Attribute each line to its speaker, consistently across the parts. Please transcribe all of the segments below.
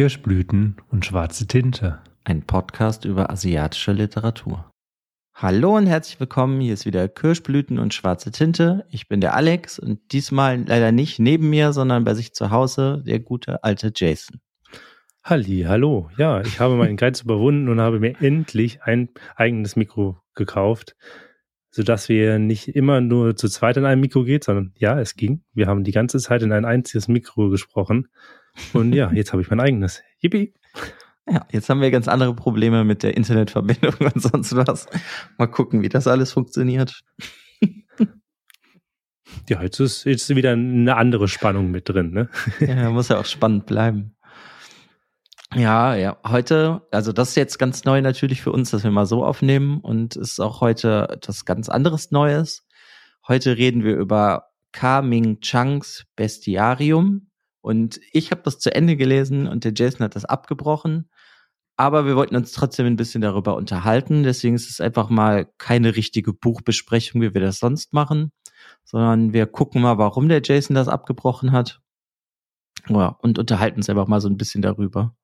Speaker 1: Kirschblüten und schwarze Tinte.
Speaker 2: Ein Podcast über asiatische Literatur. Hallo und herzlich willkommen. Hier ist wieder Kirschblüten und schwarze Tinte. Ich bin der Alex und diesmal leider nicht neben mir, sondern bei sich zu Hause der gute alte Jason.
Speaker 1: Halli, hallo. Ja, ich habe meinen Geiz überwunden und habe mir endlich ein eigenes Mikro gekauft, sodass wir nicht immer nur zu zweit in einem Mikro geht, sondern ja, es ging. Wir haben die ganze Zeit in ein einziges Mikro gesprochen. Und ja, jetzt habe ich mein eigenes. Yippie.
Speaker 2: Ja, jetzt haben wir ganz andere Probleme mit der Internetverbindung und sonst was. Mal gucken, wie das alles funktioniert.
Speaker 1: Ja, jetzt ist, jetzt ist wieder eine andere Spannung mit drin, ne?
Speaker 2: Ja, muss ja auch spannend bleiben. Ja, ja, heute, also das ist jetzt ganz neu natürlich für uns, dass wir mal so aufnehmen und ist auch heute etwas ganz anderes Neues. Heute reden wir über Ka Ming Changs Bestiarium und ich habe das zu Ende gelesen und der Jason hat das abgebrochen. Aber wir wollten uns trotzdem ein bisschen darüber unterhalten. Deswegen ist es einfach mal keine richtige Buchbesprechung, wie wir das sonst machen, sondern wir gucken mal, warum der Jason das abgebrochen hat. Ja, und unterhalten uns einfach mal so ein bisschen darüber.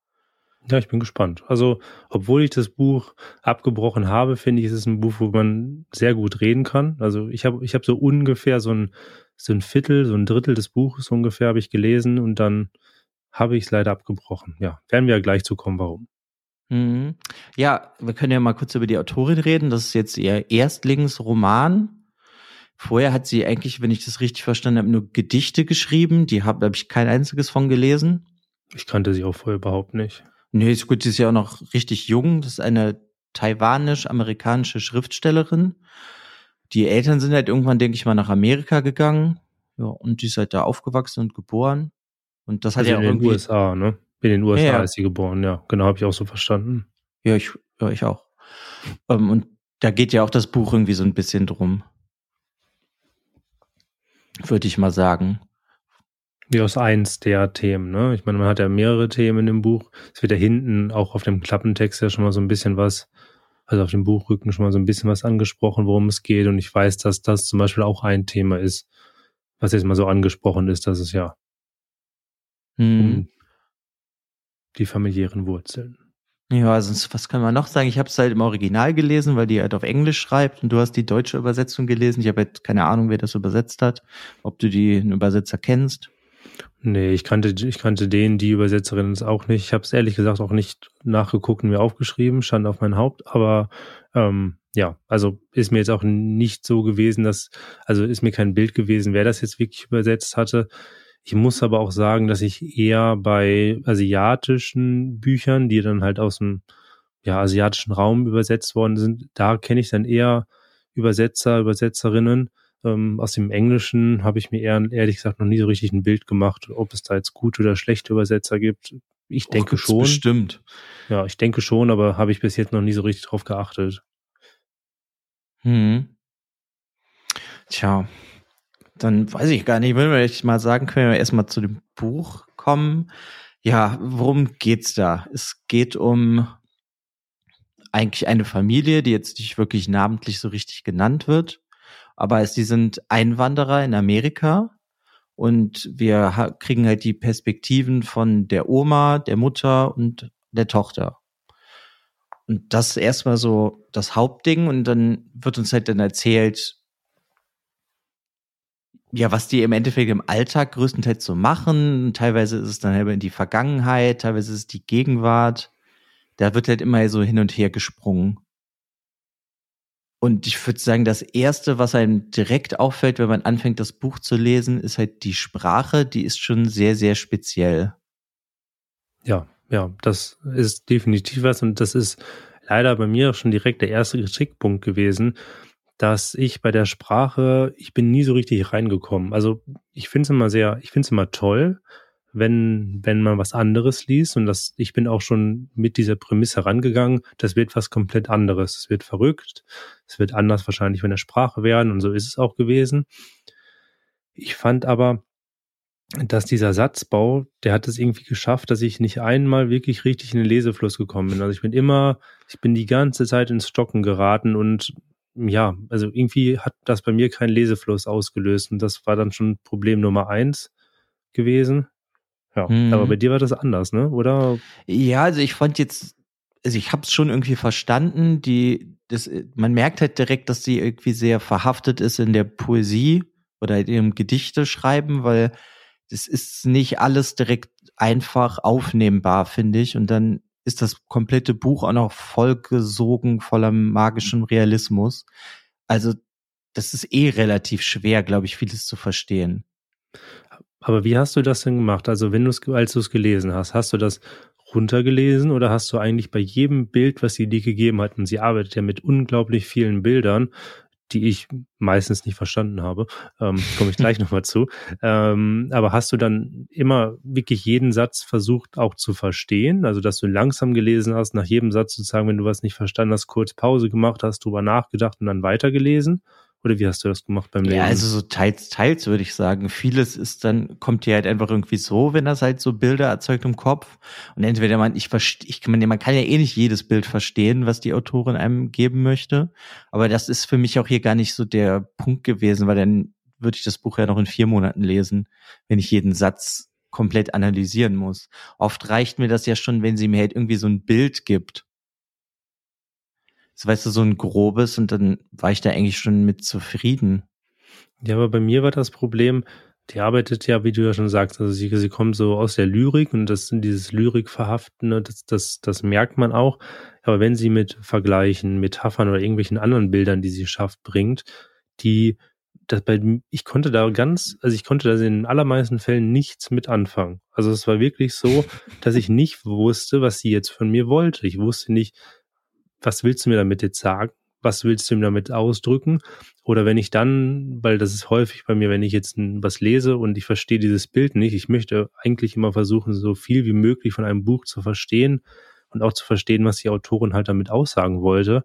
Speaker 1: Ja, ich bin gespannt. Also, obwohl ich das Buch abgebrochen habe, finde ich, es ist ein Buch, wo man sehr gut reden kann. Also, ich habe ich hab so ungefähr so ein, so ein Viertel, so ein Drittel des Buches ungefähr habe ich gelesen und dann habe ich es leider abgebrochen. Ja, werden wir ja gleich zu kommen, warum.
Speaker 2: Mhm. Ja, wir können ja mal kurz über die Autorin reden. Das ist jetzt ihr Erstlingsroman. Vorher hat sie eigentlich, wenn ich das richtig verstanden habe, nur Gedichte geschrieben. Die habe hab ich kein einziges von gelesen.
Speaker 1: Ich kannte sie auch vorher überhaupt nicht.
Speaker 2: Nee, ist gut, sie ist ja auch noch richtig jung. Das ist eine taiwanisch-amerikanische Schriftstellerin. Die Eltern sind halt irgendwann, denke ich mal, nach Amerika gegangen. Ja, und die ist halt da aufgewachsen und geboren. Und das
Speaker 1: also
Speaker 2: hat ja auch
Speaker 1: in den. USA, ne? In den USA
Speaker 2: ja.
Speaker 1: ist sie geboren, ja. Genau, habe ich auch so verstanden.
Speaker 2: Ja, ich, ja, ich auch. Ähm, und da geht ja auch das Buch irgendwie so ein bisschen drum. Würde ich mal sagen.
Speaker 1: Wie aus eins der Themen, ne? Ich meine, man hat ja mehrere Themen in dem Buch. Es wird ja hinten auch auf dem Klappentext ja schon mal so ein bisschen was, also auf dem Buchrücken schon mal so ein bisschen was angesprochen, worum es geht. Und ich weiß, dass das zum Beispiel auch ein Thema ist, was jetzt mal so angesprochen ist, dass es ja
Speaker 2: Hm.
Speaker 1: um die familiären Wurzeln.
Speaker 2: Ja, also was kann man noch sagen? Ich habe es halt im Original gelesen, weil die halt auf Englisch schreibt und du hast die deutsche Übersetzung gelesen. Ich habe halt keine Ahnung, wer das übersetzt hat, ob du die einen Übersetzer kennst.
Speaker 1: Nee, ich kannte, ich kannte den, die Übersetzerin ist auch nicht. Ich habe es ehrlich gesagt auch nicht nachgeguckt und mir aufgeschrieben, stand auf mein Haupt, aber ähm, ja, also ist mir jetzt auch nicht so gewesen, dass, also ist mir kein Bild gewesen, wer das jetzt wirklich übersetzt hatte. Ich muss aber auch sagen, dass ich eher bei asiatischen Büchern, die dann halt aus dem ja, asiatischen Raum übersetzt worden sind, da kenne ich dann eher Übersetzer, Übersetzerinnen. Ähm, aus dem Englischen habe ich mir eher, ehrlich gesagt noch nie so richtig ein Bild gemacht, ob es da jetzt gute oder schlechte Übersetzer gibt. Ich denke
Speaker 2: gibt's
Speaker 1: schon.
Speaker 2: Bestimmt.
Speaker 1: Ja, ich denke schon, aber habe ich bis jetzt noch nie so richtig drauf geachtet.
Speaker 2: Hm. Tja, dann weiß ich gar nicht, wenn wir jetzt mal sagen, können wir erstmal zu dem Buch kommen. Ja, worum geht's da? Es geht um eigentlich eine Familie, die jetzt nicht wirklich namentlich so richtig genannt wird, aber es, die sind Einwanderer in Amerika und wir kriegen halt die Perspektiven von der Oma, der Mutter und der Tochter. Und das ist erstmal so das Hauptding und dann wird uns halt dann erzählt, ja, was die im Endeffekt im Alltag größtenteils so machen. Teilweise ist es dann halt in die Vergangenheit, teilweise ist es die Gegenwart. Da wird halt immer so hin und her gesprungen. Und ich würde sagen, das erste, was einem direkt auffällt, wenn man anfängt, das Buch zu lesen, ist halt die Sprache. Die ist schon sehr, sehr speziell.
Speaker 1: Ja, ja, das ist definitiv was und das ist leider bei mir auch schon direkt der erste Kritikpunkt gewesen, dass ich bei der Sprache, ich bin nie so richtig reingekommen. Also ich finde es immer sehr, ich finde es immer toll, wenn, wenn man was anderes liest und das, ich bin auch schon mit dieser Prämisse rangegangen, das wird was komplett anderes. Es wird verrückt, es wird anders wahrscheinlich von der Sprache werden und so ist es auch gewesen. Ich fand aber, dass dieser Satzbau, der hat es irgendwie geschafft, dass ich nicht einmal wirklich richtig in den Lesefluss gekommen bin. Also ich bin immer, ich bin die ganze Zeit ins Stocken geraten und ja, also irgendwie hat das bei mir keinen Lesefluss ausgelöst und das war dann schon Problem Nummer eins gewesen. Ja, mhm. aber bei dir war das anders, ne? Oder?
Speaker 2: Ja, also ich fand jetzt, also ich habe es schon irgendwie verstanden. Die, das, man merkt halt direkt, dass sie irgendwie sehr verhaftet ist in der Poesie oder in ihrem Gedichte schreiben, weil das ist nicht alles direkt einfach aufnehmbar, finde ich. Und dann ist das komplette Buch auch noch vollgesogen voller magischem Realismus. Also das ist eh relativ schwer, glaube ich, vieles zu verstehen.
Speaker 1: Aber wie hast du das denn gemacht? Also wenn du es, als du es gelesen hast, hast du das runtergelesen oder hast du eigentlich bei jedem Bild, was sie dir gegeben hat, und sie arbeitet ja mit unglaublich vielen Bildern, die ich meistens nicht verstanden habe, ähm, komme ich gleich nochmal zu. Ähm, aber hast du dann immer wirklich jeden Satz versucht auch zu verstehen? Also, dass du langsam gelesen hast, nach jedem Satz sozusagen, wenn du was nicht verstanden hast, kurz Pause gemacht hast, drüber nachgedacht und dann weitergelesen? Oder wie hast du das gemacht beim Lesen?
Speaker 2: Ja, also so teils, teils würde ich sagen. Vieles ist dann, kommt dir halt einfach irgendwie so, wenn das halt so Bilder erzeugt im Kopf. Und entweder man, ich verstehe, ich, man, man kann ja eh nicht jedes Bild verstehen, was die Autorin einem geben möchte. Aber das ist für mich auch hier gar nicht so der Punkt gewesen, weil dann würde ich das Buch ja noch in vier Monaten lesen, wenn ich jeden Satz komplett analysieren muss. Oft reicht mir das ja schon, wenn sie mir halt irgendwie so ein Bild gibt so weißt du, so ein grobes und dann war ich da eigentlich schon mit zufrieden.
Speaker 1: Ja, aber bei mir war das Problem, die arbeitet ja, wie du ja schon sagst, also sie, sie kommt so aus der Lyrik und das dieses Lyrikverhaften, ne, das, das, das merkt man auch. Aber wenn sie mit Vergleichen, Metaphern oder irgendwelchen anderen Bildern, die sie schafft, bringt, die, das bei, ich konnte da ganz, also ich konnte da in den allermeisten Fällen nichts mit anfangen. Also es war wirklich so, dass ich nicht wusste, was sie jetzt von mir wollte. Ich wusste nicht, was willst du mir damit jetzt sagen? Was willst du mir damit ausdrücken? Oder wenn ich dann, weil das ist häufig bei mir, wenn ich jetzt was lese und ich verstehe dieses Bild nicht, ich möchte eigentlich immer versuchen, so viel wie möglich von einem Buch zu verstehen und auch zu verstehen, was die Autorin halt damit aussagen wollte.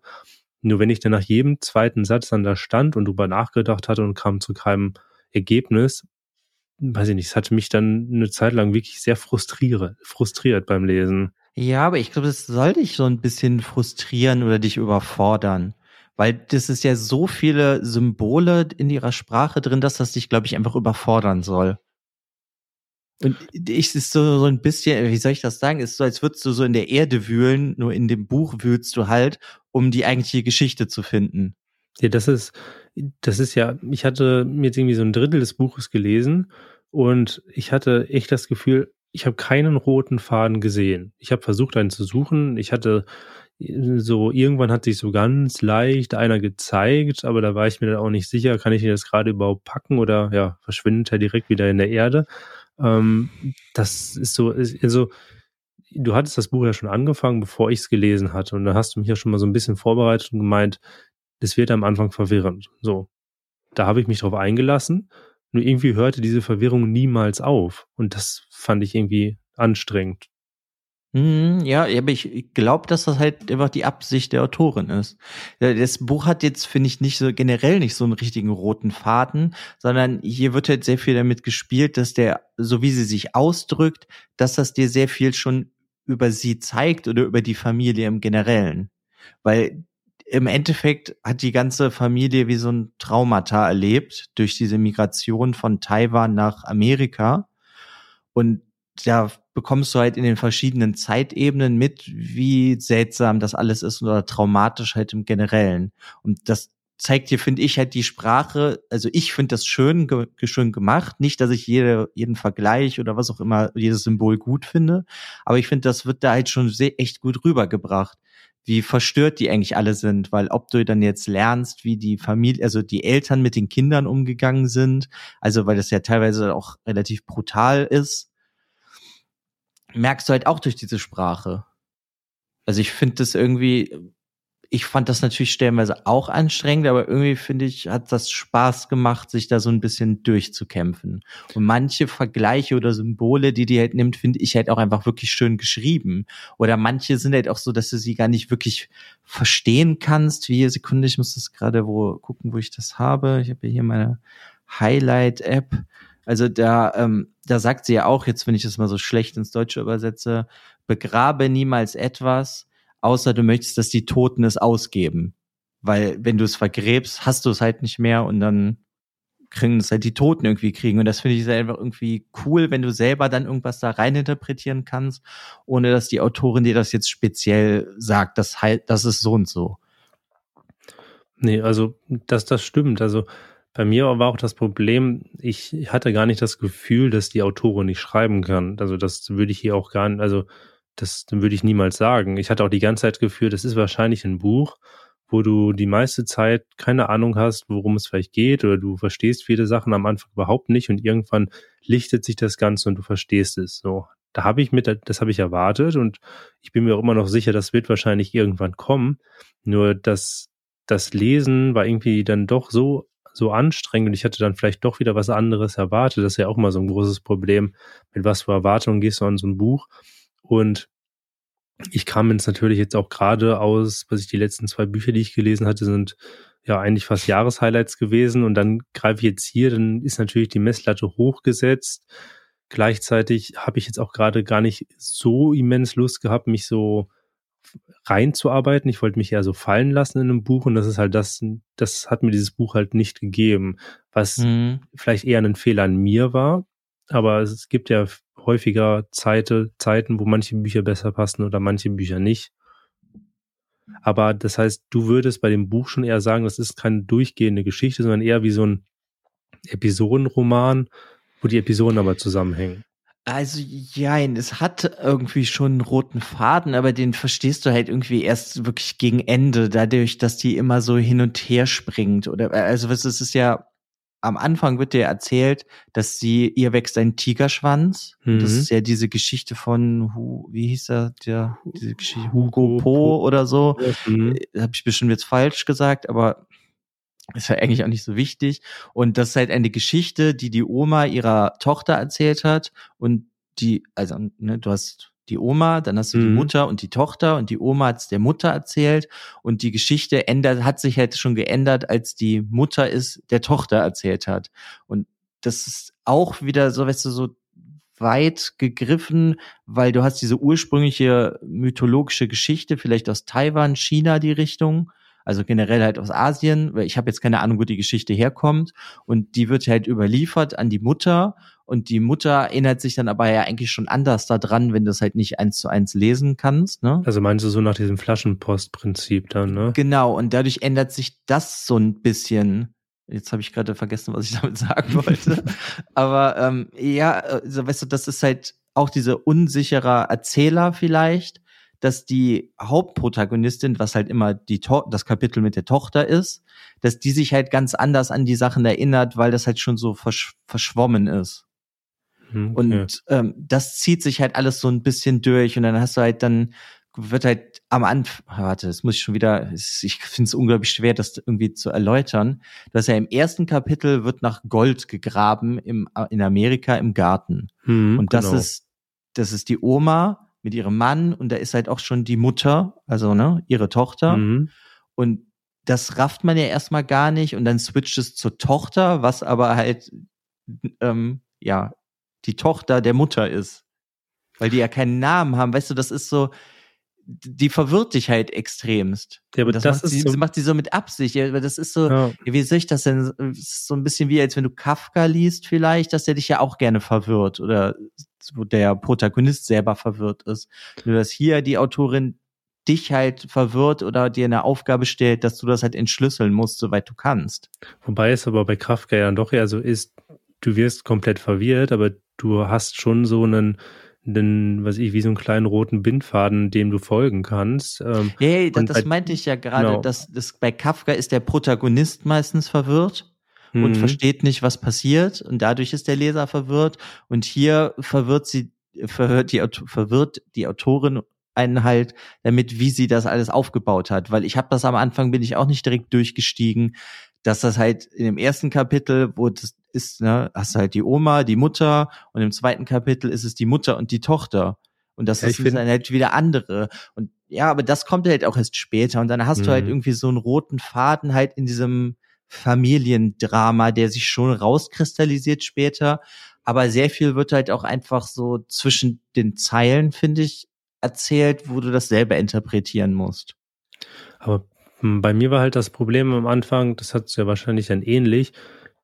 Speaker 1: Nur wenn ich dann nach jedem zweiten Satz dann da stand und drüber nachgedacht hatte und kam zu keinem Ergebnis, weiß ich nicht, es hatte mich dann eine Zeit lang wirklich sehr frustriert, frustriert beim Lesen.
Speaker 2: Ja, aber ich glaube, das soll dich so ein bisschen frustrieren oder dich überfordern. Weil das ist ja so viele Symbole in ihrer Sprache drin, dass das dich, glaube ich, einfach überfordern soll. Und ich ist so, so ein bisschen, wie soll ich das sagen, ist so, als würdest du so in der Erde wühlen, nur in dem Buch wühlst du halt, um die eigentliche Geschichte zu finden.
Speaker 1: Ja, das ist, das ist ja, ich hatte mir jetzt irgendwie so ein Drittel des Buches gelesen und ich hatte echt das Gefühl, ich habe keinen roten Faden gesehen. Ich habe versucht, einen zu suchen. Ich hatte so, irgendwann hat sich so ganz leicht einer gezeigt, aber da war ich mir dann auch nicht sicher, kann ich ihn das gerade überhaupt packen oder ja, verschwindet er direkt wieder in der Erde. Ähm, das ist so, also du hattest das Buch ja schon angefangen, bevor ich es gelesen hatte. Und da hast du mich ja schon mal so ein bisschen vorbereitet und gemeint, das wird am Anfang verwirrend. So. Da habe ich mich drauf eingelassen nur irgendwie hörte diese Verwirrung niemals auf. Und das fand ich irgendwie anstrengend.
Speaker 2: Hm, ja, aber ich glaube, dass das halt einfach die Absicht der Autorin ist. Das Buch hat jetzt, finde ich, nicht so generell nicht so einen richtigen roten Faden, sondern hier wird halt sehr viel damit gespielt, dass der, so wie sie sich ausdrückt, dass das dir sehr viel schon über sie zeigt oder über die Familie im Generellen. Weil im Endeffekt hat die ganze Familie wie so ein Traumata erlebt durch diese Migration von Taiwan nach Amerika. Und da bekommst du halt in den verschiedenen Zeitebenen mit, wie seltsam das alles ist oder traumatisch halt im Generellen. Und das zeigt dir, finde ich, halt die Sprache, also ich finde das schön, ge schön gemacht. Nicht, dass ich jede, jeden Vergleich oder was auch immer, jedes Symbol gut finde, aber ich finde, das wird da halt schon sehr, echt gut rübergebracht wie verstört die eigentlich alle sind, weil ob du dann jetzt lernst, wie die Familie, also die Eltern mit den Kindern umgegangen sind, also weil das ja teilweise auch relativ brutal ist, merkst du halt auch durch diese Sprache. Also ich finde das irgendwie ich fand das natürlich stellenweise auch anstrengend, aber irgendwie finde ich, hat das Spaß gemacht, sich da so ein bisschen durchzukämpfen. Und manche Vergleiche oder Symbole, die die halt nimmt, finde ich halt auch einfach wirklich schön geschrieben. Oder manche sind halt auch so, dass du sie gar nicht wirklich verstehen kannst. Wie, Sekunde, ich muss das gerade wo gucken, wo ich das habe. Ich habe hier meine Highlight-App. Also da, ähm, da sagt sie ja auch, jetzt wenn ich das mal so schlecht ins Deutsche übersetze, begrabe niemals etwas, außer du möchtest, dass die Toten es ausgeben. Weil wenn du es vergräbst, hast du es halt nicht mehr und dann kriegen das halt die Toten irgendwie kriegen. Und das finde ich selber irgendwie cool, wenn du selber dann irgendwas da reininterpretieren kannst, ohne dass die Autorin dir das jetzt speziell sagt, das halt, das ist so und so.
Speaker 1: Nee, also das, das stimmt. Also bei mir war auch das Problem, ich hatte gar nicht das Gefühl, dass die Autorin nicht schreiben kann. Also das würde ich hier auch gar nicht, also das würde ich niemals sagen. Ich hatte auch die ganze Zeit Gefühl, das ist wahrscheinlich ein Buch, wo du die meiste Zeit keine Ahnung hast, worum es vielleicht geht oder du verstehst viele Sachen am Anfang überhaupt nicht und irgendwann lichtet sich das Ganze und du verstehst es. So, da habe ich mit, das habe ich erwartet und ich bin mir auch immer noch sicher, das wird wahrscheinlich irgendwann kommen. Nur das, das Lesen war irgendwie dann doch so so anstrengend und ich hatte dann vielleicht doch wieder was anderes erwartet. Das ist ja auch mal so ein großes Problem. Mit was für Erwartungen gehst du an so ein Buch? Und ich kam jetzt natürlich jetzt auch gerade aus, was ich die letzten zwei Bücher, die ich gelesen hatte, sind ja eigentlich fast Jahreshighlights gewesen und dann greife ich jetzt hier, dann ist natürlich die Messlatte hochgesetzt. Gleichzeitig habe ich jetzt auch gerade gar nicht so immens Lust gehabt, mich so reinzuarbeiten. Ich wollte mich eher so fallen lassen in einem Buch und das ist halt das, das hat mir dieses Buch halt nicht gegeben, was mhm. vielleicht eher ein Fehler an mir war. Aber es gibt ja häufiger Zeite, Zeiten, wo manche Bücher besser passen oder manche Bücher nicht. Aber das heißt, du würdest bei dem Buch schon eher sagen, das ist keine durchgehende Geschichte, sondern eher wie so ein Episodenroman, wo die Episoden aber zusammenhängen.
Speaker 2: Also, ja, es hat irgendwie schon einen roten Faden, aber den verstehst du halt irgendwie erst wirklich gegen Ende, dadurch, dass die immer so hin und her springt. Oder also was es ist ja am Anfang wird dir erzählt, dass sie, ihr wächst ein Tigerschwanz. Mhm. Das ist ja diese Geschichte von, wie hieß er, der, diese Geschichte, Hugo Po oder so. Mhm. Äh, Habe ich bestimmt jetzt falsch gesagt, aber ist ja eigentlich auch nicht so wichtig. Und das ist halt eine Geschichte, die die Oma ihrer Tochter erzählt hat und die, also, ne, du hast die Oma, dann hast du mhm. die Mutter und die Tochter und die Oma hat es der Mutter erzählt und die Geschichte ändert, hat sich halt schon geändert, als die Mutter es der Tochter erzählt hat. Und das ist auch wieder so, weißt du, so weit gegriffen, weil du hast diese ursprüngliche mythologische Geschichte, vielleicht aus Taiwan, China die Richtung, also generell halt aus Asien, weil ich habe jetzt keine Ahnung, wo die Geschichte herkommt und die wird halt überliefert an die Mutter und die Mutter erinnert sich dann aber ja eigentlich schon anders daran, wenn du es halt nicht eins zu eins lesen kannst. Ne?
Speaker 1: Also meinst du so nach diesem Flaschenpostprinzip dann, ne?
Speaker 2: Genau, und dadurch ändert sich das so ein bisschen. Jetzt habe ich gerade vergessen, was ich damit sagen wollte. aber ähm, ja, also, weißt du, das ist halt auch diese unsichere Erzähler vielleicht, dass die Hauptprotagonistin, was halt immer die to das Kapitel mit der Tochter ist, dass die sich halt ganz anders an die Sachen erinnert, weil das halt schon so versch verschwommen ist. Hm, okay. Und ähm, das zieht sich halt alles so ein bisschen durch und dann hast du halt dann wird halt am Anfang, warte, das muss ich schon wieder, ich finde es unglaublich schwer, das irgendwie zu erläutern, dass ja im ersten Kapitel wird nach Gold gegraben im, in Amerika im Garten. Hm, und das genau. ist, das ist die Oma mit ihrem Mann und da ist halt auch schon die Mutter, also ne, ihre Tochter. Mhm. Und das rafft man ja erstmal gar nicht und dann switcht es zur Tochter, was aber halt ähm, ja die Tochter der Mutter ist. Weil die ja keinen Namen haben. Weißt du, das ist so, die verwirrt dich halt extremst. Ja, aber das, das macht, sie, so macht sie so mit Absicht. Ja, das ist so, ja. wie soll ich das denn? Das ist so ein bisschen wie, als wenn du Kafka liest, vielleicht, dass der dich ja auch gerne verwirrt oder wo der Protagonist selber verwirrt ist. Nur dass hier die Autorin dich halt verwirrt oder dir eine Aufgabe stellt, dass du das halt entschlüsseln musst, soweit du kannst.
Speaker 1: Wobei es aber bei Kafka ja doch eher so ist, du wirst komplett verwirrt, aber du hast schon so einen, einen, was ich, wie so einen kleinen roten Bindfaden, dem du folgen kannst.
Speaker 2: Ähm, hey, das, das meinte ich ja gerade, genau. dass das bei Kafka ist der Protagonist meistens verwirrt mhm. und versteht nicht, was passiert und dadurch ist der Leser verwirrt und hier verwirrt sie verwirrt die verwirrt die Autorin einen halt damit, wie sie das alles aufgebaut hat, weil ich habe das am Anfang bin ich auch nicht direkt durchgestiegen, dass das halt in dem ersten Kapitel, wo das ist, ne, hast halt die Oma, die Mutter und im zweiten Kapitel ist es die Mutter und die Tochter. Und das ja, ist dann halt wieder andere. Und ja, aber das kommt halt auch erst später. Und dann hast mhm. du halt mhm. irgendwie so einen roten Faden halt in diesem Familiendrama, der sich schon rauskristallisiert später. Aber sehr viel wird halt auch einfach so zwischen den Zeilen, finde ich, erzählt, wo du das selber interpretieren musst.
Speaker 1: Aber hm, bei mir war halt das Problem am Anfang, das hat es ja wahrscheinlich dann ähnlich,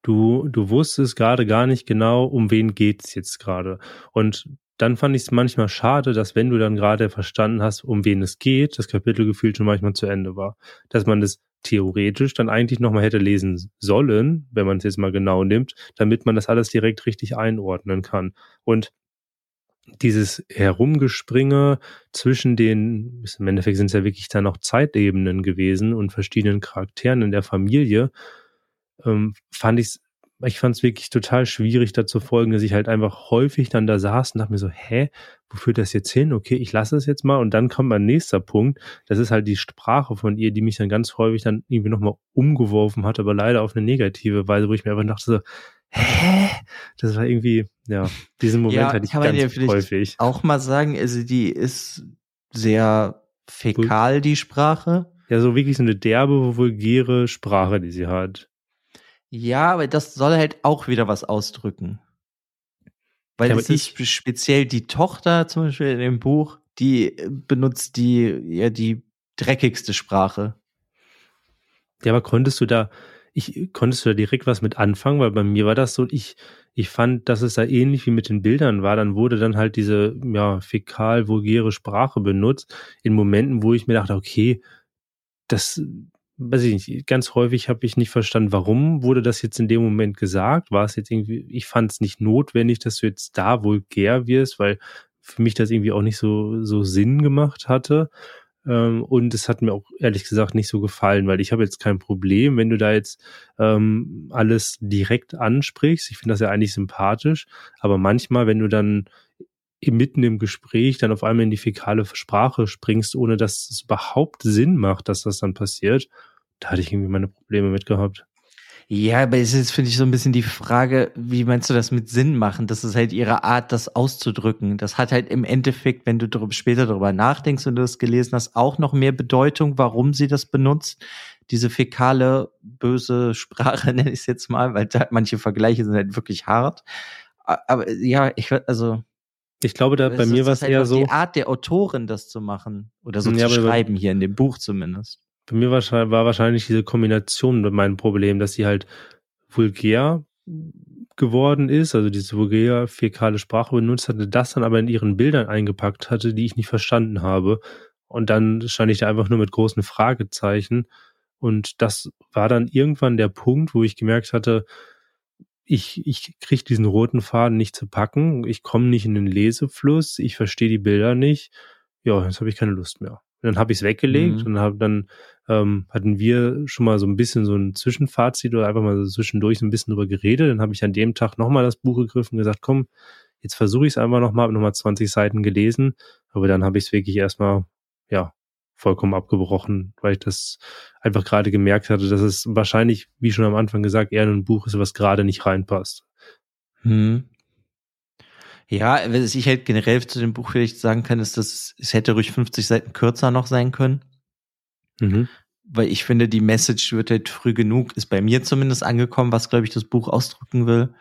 Speaker 1: du, du wusstest gerade gar nicht genau, um wen geht's jetzt gerade. Und dann fand ich es manchmal schade, dass wenn du dann gerade verstanden hast, um wen es geht, das Kapitel gefühlt schon manchmal zu Ende war. Dass man das theoretisch dann eigentlich nochmal hätte lesen sollen, wenn man es jetzt mal genau nimmt, damit man das alles direkt richtig einordnen kann. Und dieses Herumgespringe zwischen den, im Endeffekt sind es ja wirklich dann noch Zeitebenen gewesen und verschiedenen Charakteren in der Familie, ähm, fand ich ich fand es wirklich total schwierig, da zu folgen, dass ich halt einfach häufig dann da saß und dachte mir so, hä, wo führt das jetzt hin? Okay, ich lasse es jetzt mal und dann kommt mein nächster Punkt. Das ist halt die Sprache von ihr, die mich dann ganz häufig dann irgendwie nochmal umgeworfen hat, aber leider auf eine negative Weise, wo ich mir einfach dachte so, hä? Das war irgendwie, ja, diesen Moment ja, hatte ich ganz häufig.
Speaker 2: Auch mal sagen, also die ist sehr fäkal, die Sprache.
Speaker 1: Ja, so wirklich so eine derbe, vulgäre Sprache, die sie hat.
Speaker 2: Ja, aber das soll halt auch wieder was ausdrücken. Weil ja, es ist speziell die Tochter zum Beispiel in dem Buch, die äh, benutzt die, ja, die dreckigste Sprache.
Speaker 1: Ja, aber konntest du da, ich, konntest du da direkt was mit anfangen? Weil bei mir war das so, ich, ich fand, dass es da ähnlich wie mit den Bildern war. Dann wurde dann halt diese, ja, fäkal-vulgäre Sprache benutzt in Momenten, wo ich mir dachte, okay, das weiß ich nicht, ganz häufig habe ich nicht verstanden, warum wurde das jetzt in dem Moment gesagt? War es jetzt irgendwie, ich fand es nicht notwendig, dass du jetzt da vulgär wirst, weil für mich das irgendwie auch nicht so, so Sinn gemacht hatte. Ähm, und es hat mir auch ehrlich gesagt nicht so gefallen, weil ich habe jetzt kein Problem, wenn du da jetzt ähm, alles direkt ansprichst. Ich finde das ja eigentlich sympathisch, aber manchmal, wenn du dann mitten im Gespräch dann auf einmal in die fäkale Sprache springst, ohne dass es überhaupt Sinn macht, dass das dann passiert, da hatte ich irgendwie meine Probleme mit gehabt.
Speaker 2: Ja, aber es ist, finde ich, so ein bisschen die Frage, wie meinst du das mit Sinn machen? Das ist halt ihre Art, das auszudrücken. Das hat halt im Endeffekt, wenn du darüber, später darüber nachdenkst und du das gelesen hast, auch noch mehr Bedeutung, warum sie das benutzt. Diese fäkale, böse Sprache, nenne ich es jetzt mal, weil da, manche Vergleiche sind halt wirklich hart. Aber ja, ich also
Speaker 1: ich glaube, da bei mir war es halt eher so.
Speaker 2: Die Art der Autorin, das zu machen oder so ja, zu schreiben, hier in dem Buch zumindest.
Speaker 1: Bei mir war, war wahrscheinlich diese Kombination mein Problem, dass sie halt vulgär geworden ist, also diese vulgär fäkale Sprache benutzt hatte, das dann aber in ihren Bildern eingepackt hatte, die ich nicht verstanden habe. Und dann stand ich da einfach nur mit großen Fragezeichen. Und das war dann irgendwann der Punkt, wo ich gemerkt hatte, ich, ich kriege diesen roten Faden nicht zu packen, ich komme nicht in den Lesefluss, ich verstehe die Bilder nicht. Ja, jetzt habe ich keine Lust mehr. Und dann habe ich es weggelegt mhm. und hab dann ähm, hatten wir schon mal so ein bisschen so ein Zwischenfazit oder einfach mal so zwischendurch so ein bisschen drüber geredet. Dann habe ich an dem Tag nochmal das Buch gegriffen und gesagt, komm, jetzt versuche ich es einfach nochmal, habe nochmal 20 Seiten gelesen, aber dann habe ich es wirklich erstmal, ja, vollkommen abgebrochen, weil ich das einfach gerade gemerkt hatte, dass es wahrscheinlich, wie schon am Anfang gesagt, eher ein Buch ist, was gerade nicht reinpasst.
Speaker 2: Hm. Ja, was ich halt generell zu dem Buch vielleicht sagen kann, ist, dass es hätte ruhig 50 Seiten kürzer noch sein können. Mhm. Weil ich finde, die Message wird halt früh genug, ist bei mir zumindest angekommen, was, glaube ich, das Buch ausdrücken will.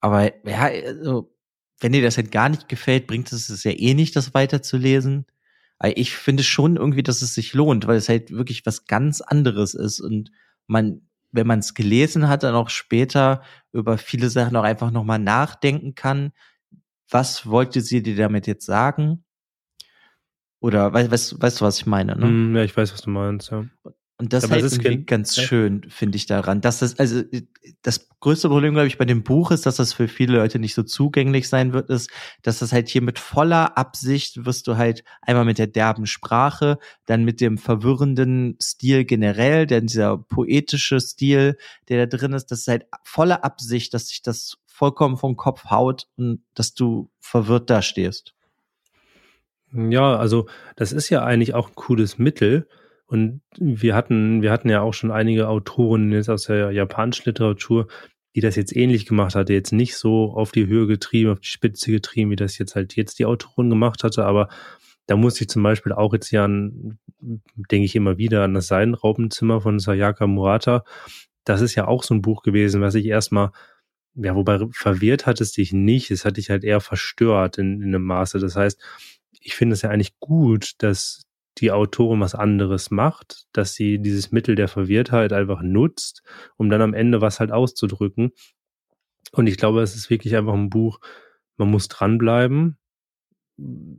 Speaker 2: Aber ja, also, wenn dir das halt gar nicht gefällt, bringt es es ja eh nicht, das weiterzulesen ich finde schon irgendwie, dass es sich lohnt, weil es halt wirklich was ganz anderes ist und man, wenn man es gelesen hat, dann auch später über viele Sachen auch einfach nochmal nachdenken kann. Was wollte sie dir damit jetzt sagen? Oder weißt, weißt, weißt du, was ich meine? Ne?
Speaker 1: Mm, ja, ich weiß, was du meinst, ja.
Speaker 2: Und das halt irgendwie ganz schön, finde ich daran. Dass das, also das größte Problem, glaube ich, bei dem Buch ist, dass das für viele Leute nicht so zugänglich sein wird, ist, dass das halt hier mit voller Absicht wirst du halt einmal mit der derben Sprache, dann mit dem verwirrenden Stil generell, denn dieser poetische Stil, der da drin ist, das ist halt voller Absicht, dass sich das vollkommen vom Kopf haut und dass du verwirrt da stehst.
Speaker 1: Ja, also das ist ja eigentlich auch ein cooles Mittel, und wir hatten, wir hatten ja auch schon einige Autoren jetzt aus der japanischen Literatur, die das jetzt ähnlich gemacht hatte, jetzt nicht so auf die Höhe getrieben, auf die Spitze getrieben, wie das jetzt halt jetzt die Autorin gemacht hatte, aber da muss ich zum Beispiel auch jetzt ja an, denke ich immer wieder an das Seidenraubenzimmer von Sayaka Murata. Das ist ja auch so ein Buch gewesen, was ich erstmal, ja, wobei verwirrt hat es dich nicht, es hat dich halt eher verstört in, in einem Maße. Das heißt, ich finde es ja eigentlich gut, dass die Autorin was anderes macht, dass sie dieses Mittel der Verwirrtheit einfach nutzt, um dann am Ende was halt auszudrücken. Und ich glaube, es ist wirklich einfach ein Buch, man muss dranbleiben.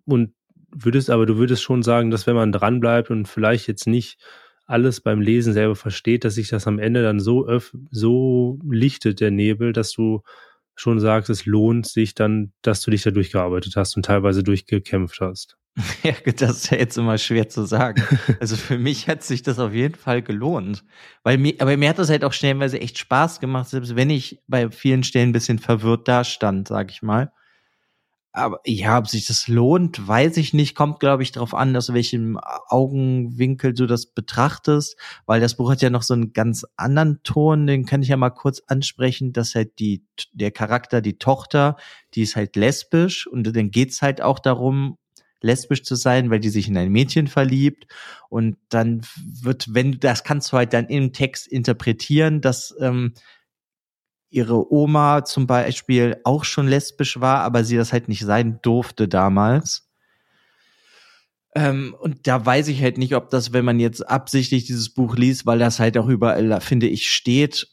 Speaker 1: Und würdest, aber du würdest schon sagen, dass wenn man dranbleibt und vielleicht jetzt nicht alles beim Lesen selber versteht, dass sich das am Ende dann so öff so lichtet, der Nebel, dass du schon sagst, es lohnt sich dann, dass du dich da durchgearbeitet hast und teilweise durchgekämpft hast.
Speaker 2: Ja, das ist ja jetzt immer schwer zu sagen. Also für mich hat sich das auf jeden Fall gelohnt. Weil mir, aber mir hat das halt auch stellenweise echt Spaß gemacht, selbst wenn ich bei vielen Stellen ein bisschen verwirrt dastand, sag ich mal. Aber ja, ob sich das lohnt, weiß ich nicht. Kommt, glaube ich, darauf an, aus welchem Augenwinkel du das betrachtest, weil das Buch hat ja noch so einen ganz anderen Ton, den kann ich ja mal kurz ansprechen, dass halt die, der Charakter, die Tochter, die ist halt lesbisch und dann geht's halt auch darum, lesbisch zu sein, weil die sich in ein Mädchen verliebt. Und dann wird, wenn, das kannst du halt dann im Text interpretieren, dass ähm, ihre Oma zum Beispiel auch schon lesbisch war, aber sie das halt nicht sein durfte damals. Ähm, und da weiß ich halt nicht, ob das, wenn man jetzt absichtlich dieses Buch liest, weil das halt auch überall, finde ich, steht,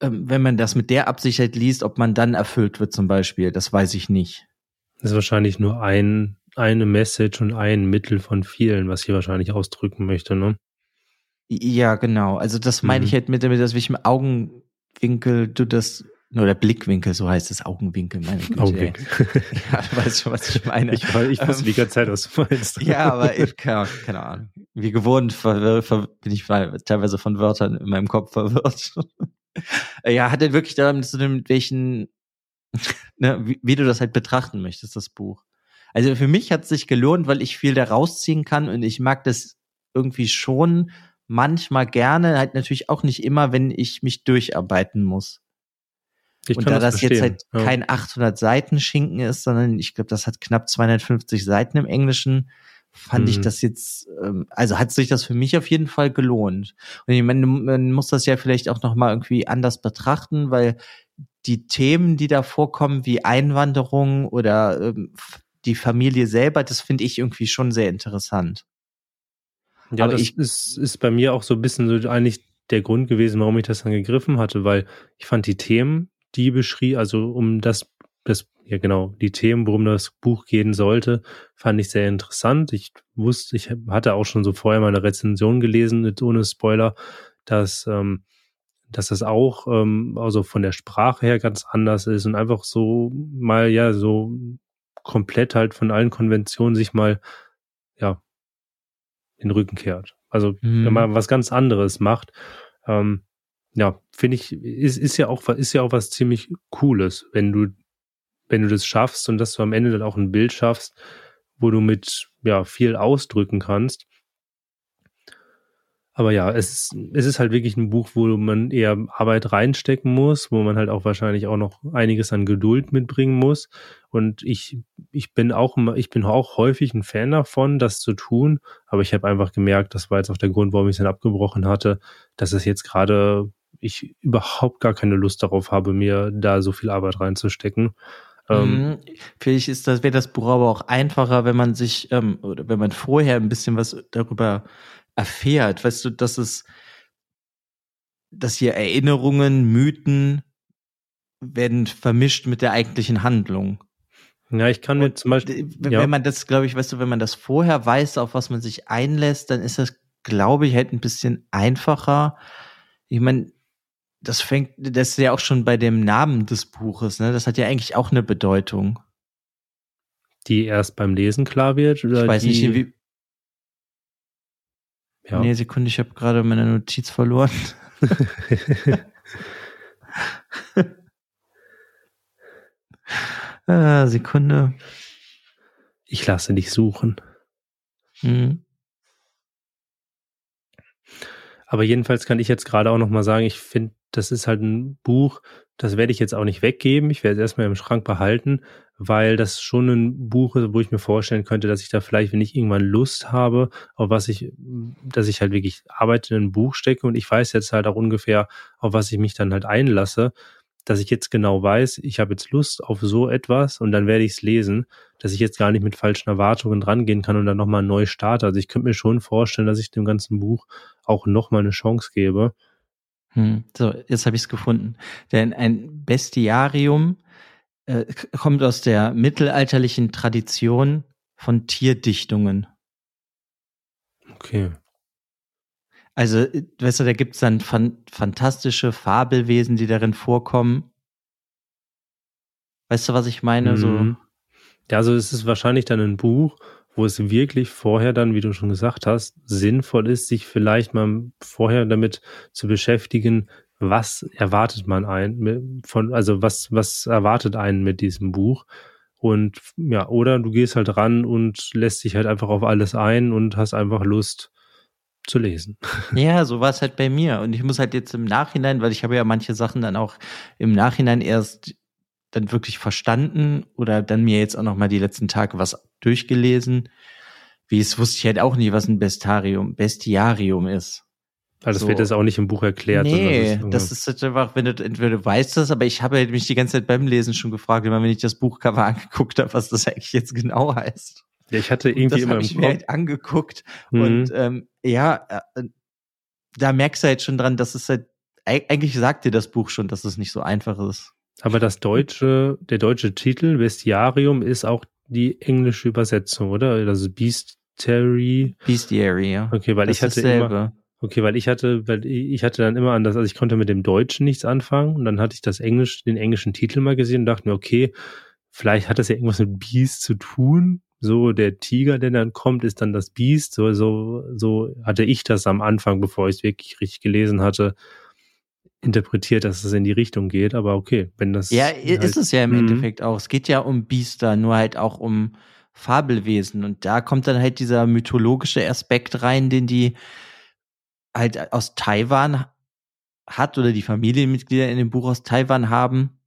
Speaker 2: ähm, wenn man das mit der Absicht halt liest, ob man dann erfüllt wird zum Beispiel, das weiß ich nicht.
Speaker 1: Das ist wahrscheinlich nur ein, eine Message und ein Mittel von vielen, was ich wahrscheinlich ausdrücken möchte, ne?
Speaker 2: Ja, genau. Also das meine mhm. ich halt mit, mit das, welchem Augen, Winkel du das oder Blickwinkel, so heißt es, Augenwinkel, meine Güte. Augenwinkel. Ja, du weißt schon, was ich meine.
Speaker 1: Ich, ich wusste die ganze Zeit, was du meinst.
Speaker 2: Ja, aber ich, keine, keine Ahnung. Wie gewohnt ver, ver, bin ich teilweise von Wörtern in meinem Kopf verwirrt. ja, hat er wirklich damit zu tun, mit welchen, ne, wie, wie, du das halt betrachten möchtest, das Buch. Also für mich hat es sich gelohnt, weil ich viel da rausziehen kann und ich mag das irgendwie schon, manchmal gerne, halt natürlich auch nicht immer, wenn ich mich durcharbeiten muss. Ich und da das, das jetzt halt ja. kein 800 Seiten Schinken ist, sondern ich glaube, das hat knapp 250 Seiten im Englischen, fand mhm. ich das jetzt, ähm, also hat sich das für mich auf jeden Fall gelohnt. Und ich meine, man muss das ja vielleicht auch noch mal irgendwie anders betrachten, weil die Themen, die da vorkommen, wie Einwanderung oder ähm, die Familie selber, das finde ich irgendwie schon sehr interessant.
Speaker 1: Ja, Aber das ich, ist, ist bei mir auch so ein bisschen so eigentlich der Grund gewesen, warum ich das dann gegriffen hatte, weil ich fand die Themen, die beschrieb, also um das, das, ja genau, die Themen, worum das Buch gehen sollte, fand ich sehr interessant. Ich wusste, ich hatte auch schon so vorher mal eine Rezension gelesen, ohne Spoiler, dass, ähm, dass das auch ähm, also von der Sprache her ganz anders ist und einfach so mal ja so komplett halt von allen Konventionen sich mal ja den Rücken kehrt. Also mhm. wenn man was ganz anderes macht, ähm, ja, finde ich, ist, ist ja auch, ist ja auch was ziemlich Cooles, wenn du, wenn du das schaffst und dass du am Ende dann auch ein Bild schaffst, wo du mit, ja, viel ausdrücken kannst. Aber ja, es ist, es ist halt wirklich ein Buch, wo man eher Arbeit reinstecken muss, wo man halt auch wahrscheinlich auch noch einiges an Geduld mitbringen muss. Und ich, ich bin auch, ich bin auch häufig ein Fan davon, das zu tun. Aber ich habe einfach gemerkt, das war jetzt auch der Grund, warum ich es dann abgebrochen hatte, dass es jetzt gerade ich überhaupt gar keine Lust darauf habe, mir da so viel Arbeit reinzustecken.
Speaker 2: Ähm, mhm. Vielleicht ist das, wäre das Buch aber auch einfacher, wenn man sich, ähm, oder wenn man vorher ein bisschen was darüber erfährt, weißt du, dass es, dass hier Erinnerungen, Mythen werden vermischt mit der eigentlichen Handlung.
Speaker 1: Ja, ich kann mir zum Beispiel.
Speaker 2: Wenn ja. man das, glaube ich, weißt du, wenn man das vorher weiß, auf was man sich einlässt, dann ist das, glaube ich, halt ein bisschen einfacher. Ich meine, das fängt, das ist ja auch schon bei dem Namen des Buches, ne? Das hat ja eigentlich auch eine Bedeutung.
Speaker 1: Die erst beim Lesen klar wird? Oder
Speaker 2: ich weiß
Speaker 1: die,
Speaker 2: nicht, wie, ja. Nee, Sekunde, ich habe gerade meine Notiz verloren. ah, Sekunde.
Speaker 1: Ich lasse dich suchen. Mhm. Aber jedenfalls kann ich jetzt gerade auch noch mal sagen, ich finde, das ist halt ein Buch, das werde ich jetzt auch nicht weggeben. Ich werde es erstmal im Schrank behalten, weil das schon ein Buch ist, wo ich mir vorstellen könnte, dass ich da vielleicht, wenn ich irgendwann Lust habe, auf was ich, dass ich halt wirklich Arbeit in ein Buch stecke und ich weiß jetzt halt auch ungefähr, auf was ich mich dann halt einlasse, dass ich jetzt genau weiß, ich habe jetzt Lust auf so etwas und dann werde ich es lesen, dass ich jetzt gar nicht mit falschen Erwartungen rangehen kann und dann nochmal neu starte. Also ich könnte mir schon vorstellen, dass ich dem ganzen Buch auch nochmal eine Chance gebe.
Speaker 2: Hm, so, jetzt habe ich es gefunden. Denn ein Bestiarium äh, kommt aus der mittelalterlichen Tradition von Tierdichtungen.
Speaker 1: Okay.
Speaker 2: Also, äh, weißt du, da gibt's dann fan fantastische Fabelwesen, die darin vorkommen. Weißt du, was ich meine? Mhm. So.
Speaker 1: Ja, also es ist wahrscheinlich dann ein Buch, wo es wirklich vorher dann, wie du schon gesagt hast, sinnvoll ist, sich vielleicht mal vorher damit zu beschäftigen, was erwartet man ein von, also was, was erwartet einen mit diesem Buch? Und ja, oder du gehst halt ran und lässt dich halt einfach auf alles ein und hast einfach Lust, zu lesen.
Speaker 2: Ja, so war es halt bei mir. Und ich muss halt jetzt im Nachhinein, weil ich habe ja manche Sachen dann auch im Nachhinein erst dann wirklich verstanden oder dann mir jetzt auch noch mal die letzten Tage was durchgelesen. Wie es wusste ich halt auch nicht, was ein Bestarium, Bestiarium ist.
Speaker 1: Also das so. wird jetzt auch nicht im Buch erklärt.
Speaker 2: Nee, das ist, das ist halt einfach, wenn du entweder du weißt das, aber ich habe mich die ganze Zeit beim Lesen schon gefragt, immer wenn ich das Buchcover angeguckt habe, was das eigentlich jetzt genau heißt.
Speaker 1: Ja, ich hatte irgendwie
Speaker 2: immer
Speaker 1: das
Speaker 2: im Kopf. Mir halt angeguckt mhm. und ähm, ja, äh, da merkst du halt schon dran, dass es halt eigentlich sagt dir das Buch schon, dass es nicht so einfach ist.
Speaker 1: Aber das deutsche, der deutsche Titel Bestiarium ist auch die englische Übersetzung, oder? Also Bestiary.
Speaker 2: Bestiary, ja.
Speaker 1: Okay, weil das ich hatte immer, okay, weil ich hatte, weil ich hatte dann immer anders, also ich konnte mit dem Deutschen nichts anfangen und dann hatte ich das Englisch, den englischen Titel mal gesehen und dachte mir, okay, vielleicht hat das ja irgendwas mit Beast zu tun, so der Tiger, der dann kommt, ist dann das Biest. So, so, so hatte ich das am Anfang, bevor ich es wirklich richtig gelesen hatte, interpretiert, dass es in die Richtung geht. Aber okay, wenn das.
Speaker 2: Ja, halt, ist es ja im mhm. Endeffekt auch. Es geht ja um Biester, nur halt auch um Fabelwesen. Und da kommt dann halt dieser mythologische Aspekt rein, den die halt aus Taiwan hat oder die Familienmitglieder in dem Buch aus Taiwan haben.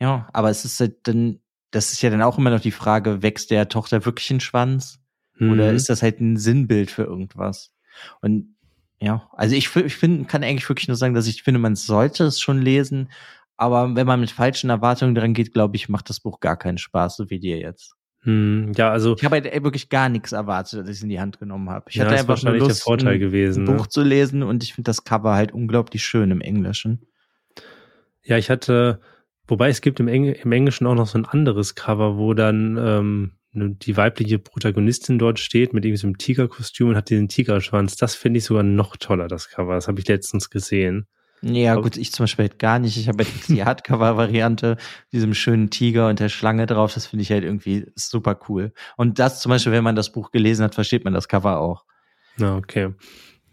Speaker 2: Ja, aber es ist halt dann das ist ja dann auch immer noch die Frage, wächst der Tochter wirklich ein Schwanz? Mhm. Oder ist das halt ein Sinnbild für irgendwas? Und ja, also ich, ich finde, kann eigentlich wirklich nur sagen, dass ich finde, man sollte es schon lesen, aber wenn man mit falschen Erwartungen dran geht, glaube ich, macht das Buch gar keinen Spaß, so wie dir jetzt.
Speaker 1: Hm, ja, also
Speaker 2: ich habe halt wirklich gar nichts erwartet, als ich es in die Hand genommen habe. Ich
Speaker 1: ja,
Speaker 2: hatte
Speaker 1: einfach nur Lust, der Vorteil ein gewesen,
Speaker 2: Buch ne? zu lesen und ich finde das Cover halt unglaublich schön im Englischen.
Speaker 1: Ja, ich hatte Wobei es gibt im, Eng im Englischen auch noch so ein anderes Cover, wo dann ähm, ne, die weibliche Protagonistin dort steht mit irgendwie so einem Tigerkostüm und hat diesen Tigerschwanz. Das finde ich sogar noch toller, das Cover. Das habe ich letztens gesehen.
Speaker 2: Ja, gut, ich zum Beispiel halt gar nicht. Ich habe halt die Hardcover-Variante, diesem schönen Tiger und der Schlange drauf. Das finde ich halt irgendwie super cool. Und das zum Beispiel, wenn man das Buch gelesen hat, versteht man das Cover auch.
Speaker 1: Na, okay.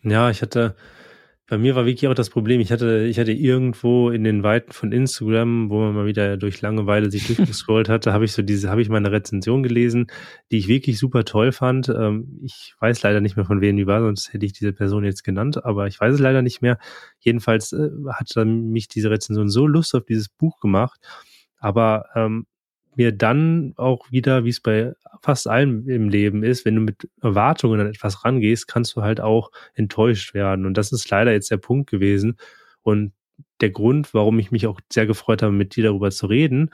Speaker 1: Ja, ich hatte, bei mir war wirklich auch das Problem, ich hatte, ich hatte irgendwo in den Weiten von Instagram, wo man mal wieder durch Langeweile sich durchgescrollt hatte, habe ich so diese, habe ich meine Rezension gelesen, die ich wirklich super toll fand. Ähm, ich weiß leider nicht mehr von wem die war, sonst hätte ich diese Person jetzt genannt, aber ich weiß es leider nicht mehr. Jedenfalls äh, hat mich diese Rezension so Lust auf dieses Buch gemacht. Aber ähm, mir dann auch wieder, wie es bei fast allem im Leben ist, wenn du mit Erwartungen an etwas rangehst, kannst du halt auch enttäuscht werden. Und das ist leider jetzt der Punkt gewesen. Und der Grund, warum ich mich auch sehr gefreut habe, mit dir darüber zu reden,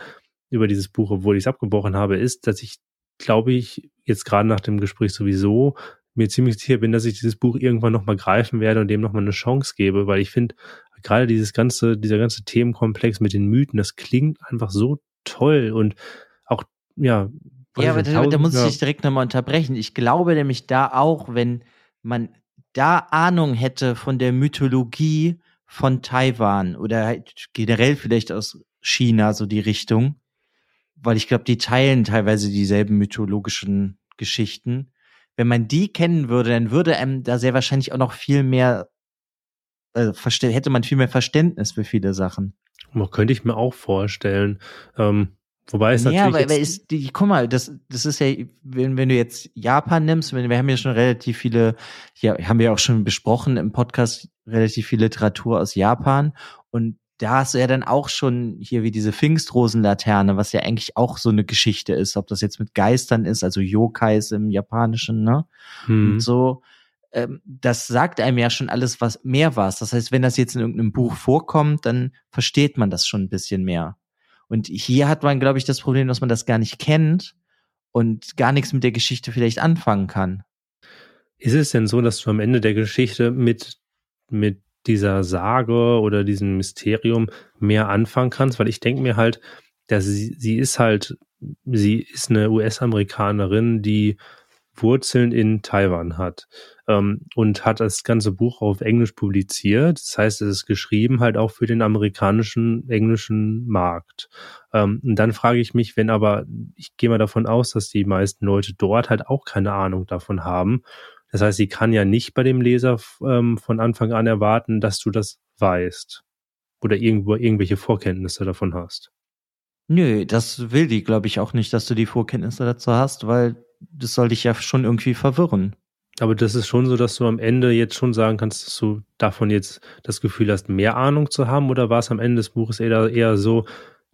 Speaker 1: über dieses Buch, obwohl ich es abgebrochen habe, ist, dass ich, glaube ich, jetzt gerade nach dem Gespräch sowieso mir ziemlich sicher bin, dass ich dieses Buch irgendwann nochmal greifen werde und dem nochmal eine Chance gebe, weil ich finde, gerade dieses ganze, dieser ganze Themenkomplex mit den Mythen, das klingt einfach so toll und auch, ja.
Speaker 2: Ja, aber da, da muss ja. ich direkt nochmal unterbrechen. Ich glaube nämlich da auch, wenn man da Ahnung hätte von der Mythologie von Taiwan oder halt generell vielleicht aus China, so die Richtung, weil ich glaube, die teilen teilweise dieselben mythologischen Geschichten. Wenn man die kennen würde, dann würde einem da sehr wahrscheinlich auch noch viel mehr, äh, hätte man viel mehr Verständnis für viele Sachen.
Speaker 1: Könnte ich mir auch vorstellen. Ähm, wobei es
Speaker 2: ja,
Speaker 1: natürlich.
Speaker 2: Ja, aber ist die, guck mal, das, das ist ja, wenn, wenn du jetzt Japan nimmst, wenn, wir haben ja schon relativ viele, ja, haben wir auch schon besprochen im Podcast, relativ viel Literatur aus Japan und da hast du ja dann auch schon hier wie diese Pfingstrosenlaterne, was ja eigentlich auch so eine Geschichte ist, ob das jetzt mit Geistern ist, also Yokais im Japanischen, ne? Hm. Und so ähm, das sagt einem ja schon alles, was mehr war. Das heißt, wenn das jetzt in irgendeinem Buch vorkommt, dann versteht man das schon ein bisschen mehr. Und hier hat man, glaube ich, das Problem, dass man das gar nicht kennt und gar nichts mit der Geschichte vielleicht anfangen kann.
Speaker 1: Ist es denn so, dass du am Ende der Geschichte mit, mit dieser Sage oder diesem Mysterium mehr anfangen kannst? Weil ich denke mir halt, dass sie, sie ist halt, sie ist eine US-Amerikanerin, die Wurzeln in Taiwan hat ähm, und hat das ganze Buch auf Englisch publiziert. Das heißt, es ist geschrieben halt auch für den amerikanischen englischen Markt. Ähm, und dann frage ich mich, wenn aber, ich gehe mal davon aus, dass die meisten Leute dort halt auch keine Ahnung davon haben. Das heißt, sie kann ja nicht bei dem Leser ähm, von Anfang an erwarten, dass du das weißt oder irgendwo irgendwelche Vorkenntnisse davon hast.
Speaker 2: Nö, das will die, glaube ich, auch nicht, dass du die Vorkenntnisse dazu hast, weil das soll dich ja schon irgendwie verwirren.
Speaker 1: Aber das ist schon so, dass du am Ende jetzt schon sagen kannst, dass du davon jetzt das Gefühl hast, mehr Ahnung zu haben, oder war es am Ende des Buches eher, eher so,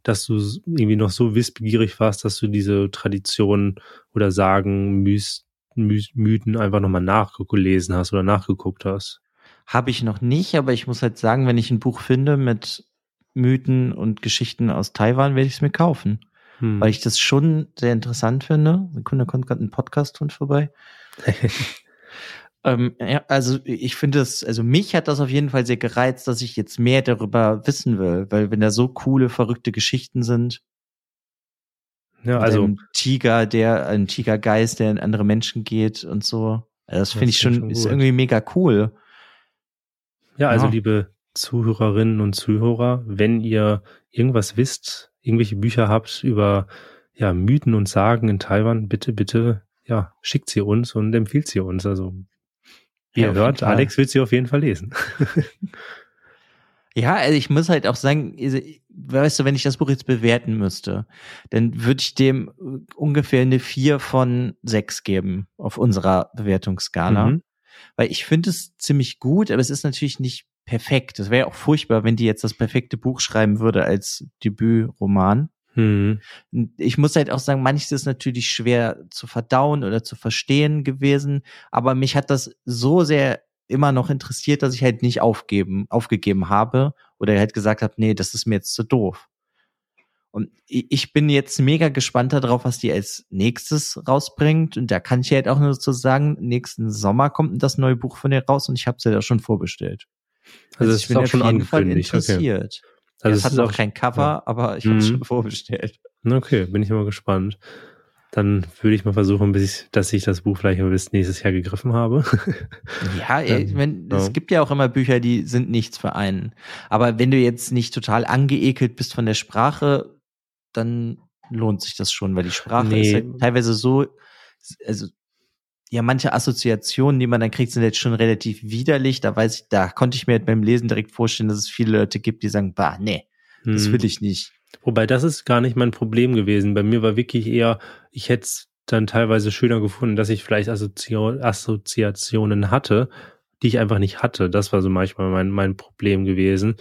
Speaker 1: dass du irgendwie noch so wissbegierig warst, dass du diese Traditionen oder Sagen, Myst, Mythen einfach nochmal nachgelesen hast oder nachgeguckt hast?
Speaker 2: Habe ich noch nicht, aber ich muss halt sagen, wenn ich ein Buch finde mit Mythen und Geschichten aus Taiwan, werde ich es mir kaufen hm. weil ich das schon sehr interessant finde. Sekunde, kommt gerade ein Podcast-Hund vorbei. ähm, ja, also ich finde es, also mich hat das auf jeden Fall sehr gereizt, dass ich jetzt mehr darüber wissen will, weil wenn da so coole, verrückte Geschichten sind. Ja, also ein Tiger, der, ein Tigergeist, der in andere Menschen geht und so. Also das finde ich schon, schon ist irgendwie mega cool.
Speaker 1: Ja, also ja. liebe Zuhörerinnen und Zuhörer, wenn ihr irgendwas wisst, irgendwelche Bücher habt über ja, Mythen und Sagen in Taiwan, bitte, bitte, ja, schickt sie uns und empfiehlt sie uns. Also, wie ja, ihr hört, Alex will sie auf jeden Fall lesen.
Speaker 2: ja, also ich muss halt auch sagen, weißt du, wenn ich das Buch jetzt bewerten müsste, dann würde ich dem ungefähr eine vier von sechs geben auf unserer Bewertungsskala. Mhm. Weil ich finde es ziemlich gut, aber es ist natürlich nicht perfekt. Es wäre auch furchtbar, wenn die jetzt das perfekte Buch schreiben würde als Debütroman. Hm. Ich muss halt auch sagen, manches ist natürlich schwer zu verdauen oder zu verstehen gewesen, aber mich hat das so sehr immer noch interessiert, dass ich halt nicht aufgeben, aufgegeben habe oder halt gesagt habe, nee, das ist mir jetzt zu doof. Und ich bin jetzt mega gespannt darauf, was die als nächstes rausbringt. Und da kann ich halt auch nur so sagen, nächsten Sommer kommt das neue Buch von ihr raus und ich habe es ja da schon vorbestellt.
Speaker 1: Also, also ich bin auf jeden Fall interessiert.
Speaker 2: Okay. Also es hat noch kein Cover, ja. aber ich habe es mhm. schon vorbestellt.
Speaker 1: Okay, bin ich immer gespannt. Dann würde ich mal versuchen, bis ich, dass ich das Buch vielleicht bis nächstes Jahr gegriffen habe.
Speaker 2: ja, ich mein, ja. es gibt ja auch immer Bücher, die sind nichts für einen. Aber wenn du jetzt nicht total angeekelt bist von der Sprache, dann lohnt sich das schon, weil die Sprache nee. ist halt teilweise so, also ja, manche Assoziationen, die man dann kriegt, sind jetzt schon relativ widerlich. Da weiß ich, da konnte ich mir beim Lesen direkt vorstellen, dass es viele Leute gibt, die sagen, bah, nee, hm. das will ich nicht.
Speaker 1: Wobei das ist gar nicht mein Problem gewesen. Bei mir war wirklich eher, ich hätte es dann teilweise schöner gefunden, dass ich vielleicht Assoziation, Assoziationen hatte, die ich einfach nicht hatte. Das war so manchmal mein, mein Problem gewesen.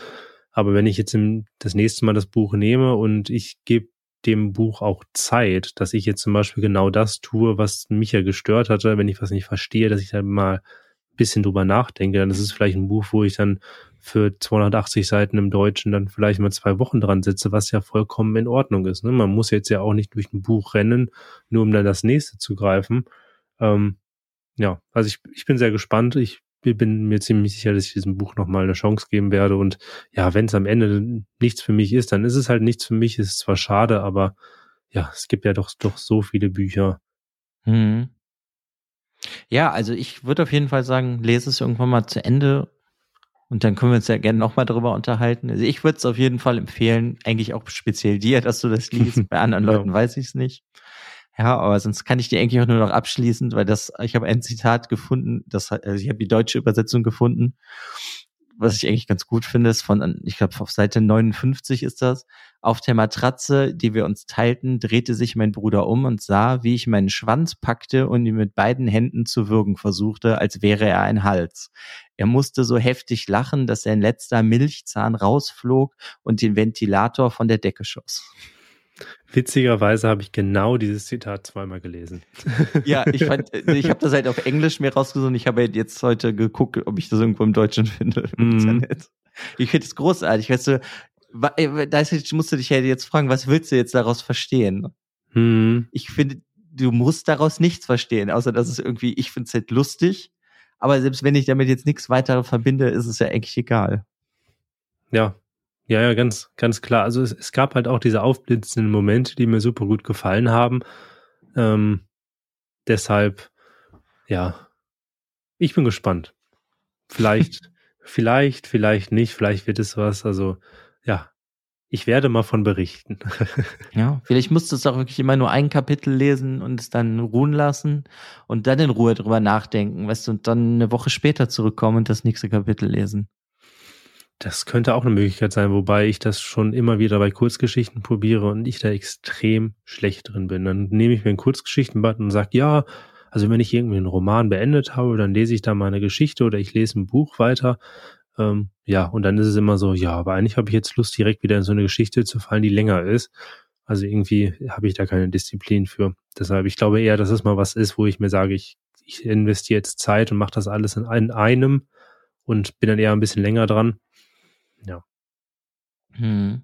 Speaker 1: Aber wenn ich jetzt im, das nächste Mal das Buch nehme und ich gebe dem Buch auch Zeit, dass ich jetzt zum Beispiel genau das tue, was mich ja gestört hatte, wenn ich was nicht verstehe, dass ich dann mal ein bisschen drüber nachdenke. Dann ist es vielleicht ein Buch, wo ich dann für 280 Seiten im Deutschen dann vielleicht mal zwei Wochen dran sitze, was ja vollkommen in Ordnung ist. Ne? Man muss jetzt ja auch nicht durch ein Buch rennen, nur um dann das nächste zu greifen. Ähm, ja, also ich, ich bin sehr gespannt. Ich bin mir ziemlich sicher, dass ich diesem Buch nochmal eine Chance geben werde. Und ja, wenn es am Ende nichts für mich ist, dann ist es halt nichts für mich. Ist zwar schade, aber ja, es gibt ja doch, doch so viele Bücher.
Speaker 2: Hm. Ja, also ich würde auf jeden Fall sagen, lese es irgendwann mal zu Ende und dann können wir uns ja gerne nochmal darüber unterhalten. Also ich würde es auf jeden Fall empfehlen, eigentlich auch speziell dir, dass du das liest. Bei anderen Leuten weiß ich es nicht. Ja, aber sonst kann ich die eigentlich auch nur noch abschließend, weil das, ich habe ein Zitat gefunden, das, also ich habe die deutsche Übersetzung gefunden, was ich eigentlich ganz gut finde, ist von, ich glaube, auf Seite 59 ist das. Auf der Matratze, die wir uns teilten, drehte sich mein Bruder um und sah, wie ich meinen Schwanz packte und ihn mit beiden Händen zu würgen versuchte, als wäre er ein Hals. Er musste so heftig lachen, dass sein letzter Milchzahn rausflog und den Ventilator von der Decke schoss.
Speaker 1: Witzigerweise habe ich genau dieses Zitat zweimal gelesen.
Speaker 2: Ja, ich fand, ich habe das halt auf Englisch mir rausgesucht. Ich habe halt jetzt heute geguckt, ob ich das irgendwo im Deutschen finde. Internet. Ich finde es großartig. Weißt du, äh, da ich musste dich ja jetzt fragen, was willst du jetzt daraus verstehen?
Speaker 1: Hm,
Speaker 2: Ich finde, du musst daraus nichts verstehen, außer dass es irgendwie, ich finde es halt lustig. Aber selbst wenn ich damit jetzt nichts weiter verbinde, ist es ja eigentlich egal.
Speaker 1: ja. Ja, ja, ganz, ganz klar. Also es, es gab halt auch diese aufblitzenden Momente, die mir super gut gefallen haben. Ähm, deshalb, ja, ich bin gespannt. Vielleicht, vielleicht, vielleicht nicht, vielleicht wird es was. Also, ja, ich werde mal von berichten.
Speaker 2: Ja, vielleicht musst du es auch wirklich immer nur ein Kapitel lesen und es dann ruhen lassen und dann in Ruhe drüber nachdenken, weißt du, und dann eine Woche später zurückkommen und das nächste Kapitel lesen.
Speaker 1: Das könnte auch eine Möglichkeit sein, wobei ich das schon immer wieder bei Kurzgeschichten probiere und ich da extrem schlecht drin bin. Dann nehme ich mir einen Kurzgeschichtenbutton und sage, ja, also wenn ich irgendwie einen Roman beendet habe, dann lese ich da mal eine Geschichte oder ich lese ein Buch weiter. Ähm, ja, und dann ist es immer so, ja, aber eigentlich habe ich jetzt Lust, direkt wieder in so eine Geschichte zu fallen, die länger ist. Also irgendwie habe ich da keine Disziplin für. Deshalb, ich glaube eher, dass es mal was ist, wo ich mir sage, ich, ich investiere jetzt Zeit und mache das alles in einem und bin dann eher ein bisschen länger dran.
Speaker 2: Hm.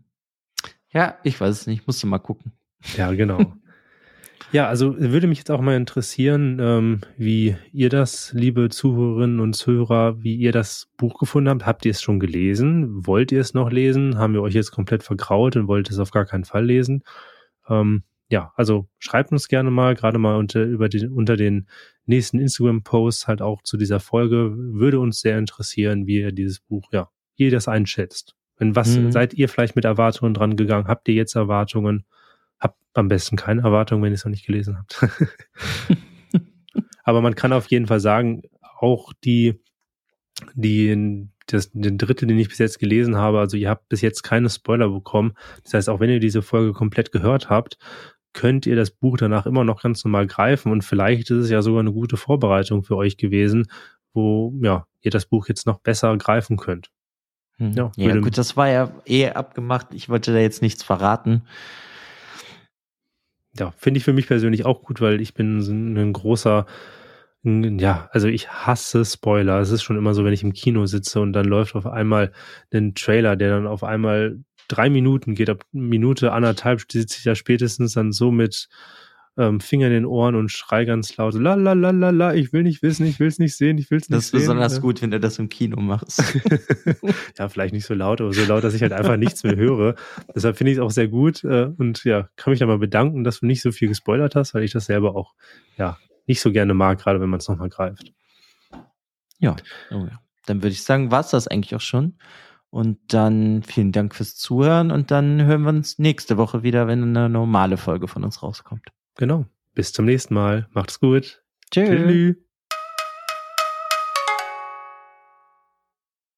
Speaker 2: Ja, ich weiß es nicht, musst du mal gucken.
Speaker 1: Ja, genau. ja, also würde mich jetzt auch mal interessieren, ähm, wie ihr das, liebe Zuhörerinnen und Zuhörer, wie ihr das Buch gefunden habt. Habt ihr es schon gelesen? Wollt ihr es noch lesen? Haben wir euch jetzt komplett vergraut und wollt es auf gar keinen Fall lesen? Ähm, ja, also schreibt uns gerne mal, gerade mal unter, über den, unter den nächsten Instagram-Posts halt auch zu dieser Folge. Würde uns sehr interessieren, wie ihr dieses Buch, ja, wie ihr das einschätzt. Wenn was,
Speaker 2: Mhm.
Speaker 1: seid ihr vielleicht mit Erwartungen dran gegangen? Habt ihr jetzt Erwartungen? Habt am besten keine Erwartungen, wenn ihr es noch nicht gelesen habt. Aber man kann auf jeden Fall sagen, auch die, die, das, den Drittel, den ich bis jetzt gelesen habe, also ihr habt bis jetzt keine Spoiler bekommen. Das heißt, auch wenn ihr diese Folge komplett gehört habt, könnt ihr das Buch danach immer noch ganz normal greifen und vielleicht ist es ja sogar eine gute Vorbereitung für euch gewesen, wo, ja, ihr das Buch jetzt noch besser greifen könnt.
Speaker 2: Hm.
Speaker 1: Ja,
Speaker 2: Ja, gut, das war ja eh abgemacht. Ich wollte da jetzt nichts verraten.
Speaker 1: ja, finde ich für mich persönlich auch gut, weil ich bin so ein großer, ja, also ich hasse Spoiler. Es ist schon immer so, wenn ich im Kino sitze und dann läuft auf einmal ein Trailer, der dann auf einmal drei Minuten geht, ab Minute anderthalb sitze ich da spätestens dann so mit ähm, Finger in den Ohren und schrei ganz laut, la la la la la, ich will nicht wissen, ich will es nicht sehen, ich will es nicht
Speaker 2: Das ist
Speaker 1: sehen.
Speaker 2: besonders
Speaker 1: Ja.
Speaker 2: gut, wenn du das im Kino machst.
Speaker 1: ja, vielleicht nicht so laut, aber so laut, dass ich halt einfach nichts mehr höre. Deshalb finde ich es auch sehr gut äh, und ja, kann mich da mal bedanken, dass du nicht so viel gespoilert hast, weil ich das selber auch ja nicht so gerne mag, gerade wenn man es nochmal greift.
Speaker 2: Ja, oh ja. Dann würde ich sagen, war's das eigentlich auch schon. Und dann vielen Dank fürs Zuhören und dann hören wir uns nächste Woche wieder, wenn eine normale Folge von uns rauskommt.
Speaker 1: Genau. Bis zum nächsten Mal. Macht's gut.
Speaker 2: Tschüss.
Speaker 1: Tschüss.